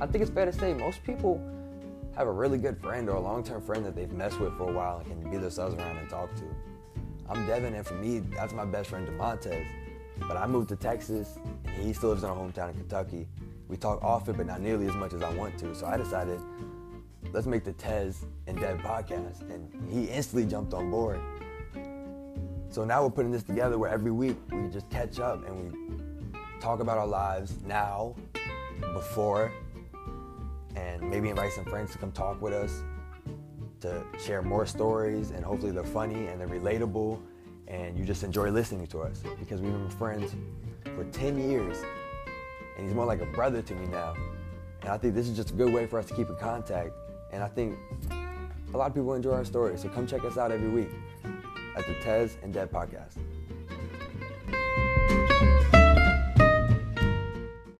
I think it's fair to say most people have a really good friend or a long-term friend that they've messed with for a while and can be themselves around and talk to. I'm Devin, and for me, that's my best friend Demontez. But I moved to Texas, and he still lives in our hometown in Kentucky. We talk often, but not nearly as much as I want to. So I decided, let's make the Tez and Dev podcast, and he instantly jumped on board. So now we're putting this together where every week we just catch up and we talk about our lives now, before, and maybe invite some friends to come talk with us to share more stories and hopefully they're funny and they're relatable and you just enjoy listening to us. Because we've been friends for 10 years and he's more like a brother to me now. And i think this is just a good way for us to keep in contact. And i think a lot of people enjoy our stories. So come check us out every week at the tez and dev podcast